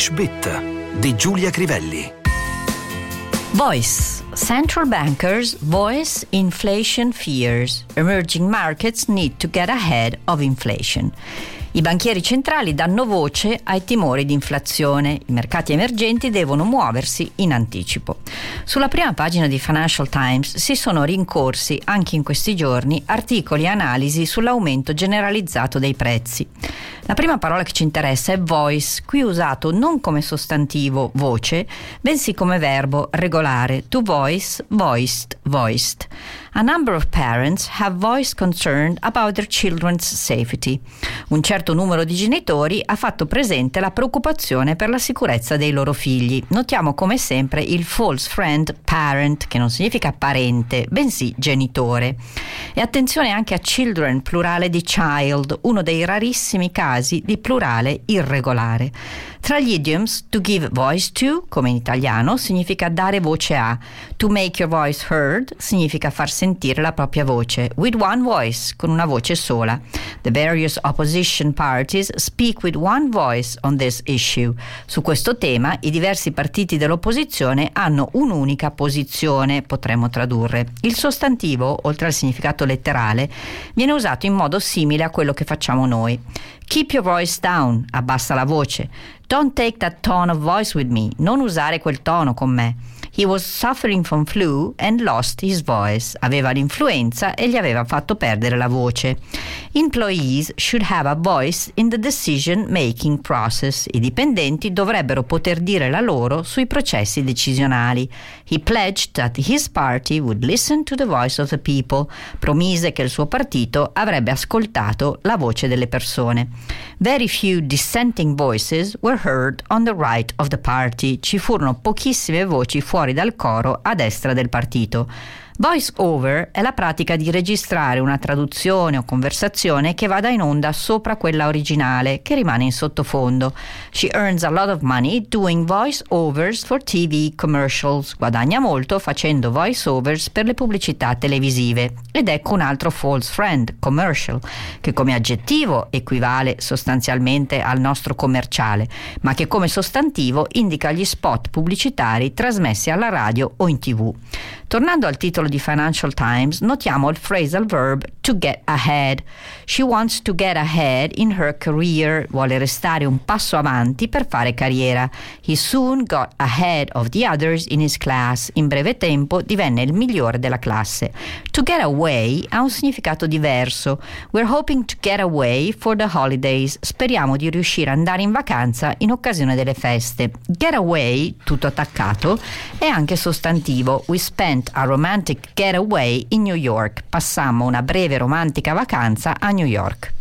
English Bit di Giulia Crivelli. Voice. Central bankers voice inflation fears. Emerging markets need to get ahead of inflation. I banchieri centrali danno voce ai timori di inflazione. I mercati emergenti devono muoversi in anticipo. Sulla prima pagina di Financial Times si sono rincorsi anche in questi giorni articoli e analisi sull'aumento generalizzato dei prezzi. La prima parola che ci interessa è voice, qui usato non come sostantivo voce, bensì come verbo regolare, to voice, voiced, voiced. A number of parents have voiced concern about their children's safety. Un certo numero di genitori ha fatto presente la preoccupazione per la sicurezza dei loro figli. Notiamo come sempre il false friend parent, che non significa parente, bensì genitore. E attenzione anche a children, plurale di child, uno dei rarissimi casi di plurale irregolare. Tra gli idioms, to give voice to, come in italiano, significa dare voce a. To make your voice heard significa far sentire la propria voce. With one voice, con una voce sola. The various opposition parties speak with one voice on this issue. Su questo tema i diversi partiti dell'opposizione hanno un'unica posizione, potremmo tradurre. Il sostantivo, oltre al significato letterale, viene usato in modo simile a quello che facciamo noi. Keep your voice down, abbassa la voce. Don't take that tone of voice with me, non usare quel tono con me. He was suffering from flu and lost his voice. Aveva l'influenza e gli aveva fatto perdere la voce. Employees should have a voice in the decision making process. I dipendenti dovrebbero poter dire la loro sui processi decisionali. He pledged that his party would listen to the voice of the people. Promise che il suo partito avrebbe ascoltato la voce delle persone. Very few dissenting voices were heard on the right of the party. Ci furono pochissime voci fuori fuori dal coro a destra del partito. Voice over è la pratica di registrare una traduzione o conversazione che vada in onda sopra quella originale, che rimane in sottofondo. She earns a lot of money doing voice overs for TV commercials. Guadagna molto facendo voice overs per le pubblicità televisive. Ed ecco un altro false friend, commercial, che come aggettivo equivale sostanzialmente al nostro commerciale, ma che come sostantivo indica gli spot pubblicitari trasmessi alla radio o in tv. Tornando al titolo di Financial Times, notiamo il phrasal verb to get ahead. She wants to get ahead in her career, vuole restare un passo avanti per fare carriera. He soon got ahead of the others in his class. In breve tempo divenne il migliore della classe. To get away ha un significato diverso. We're hoping to get away for the holidays. Speriamo di riuscire ad andare in vacanza in occasione delle feste. Get away, tutto attaccato, è anche sostantivo. We spent a romantic getaway in New York. Passammo una breve romantica vacanza a New York.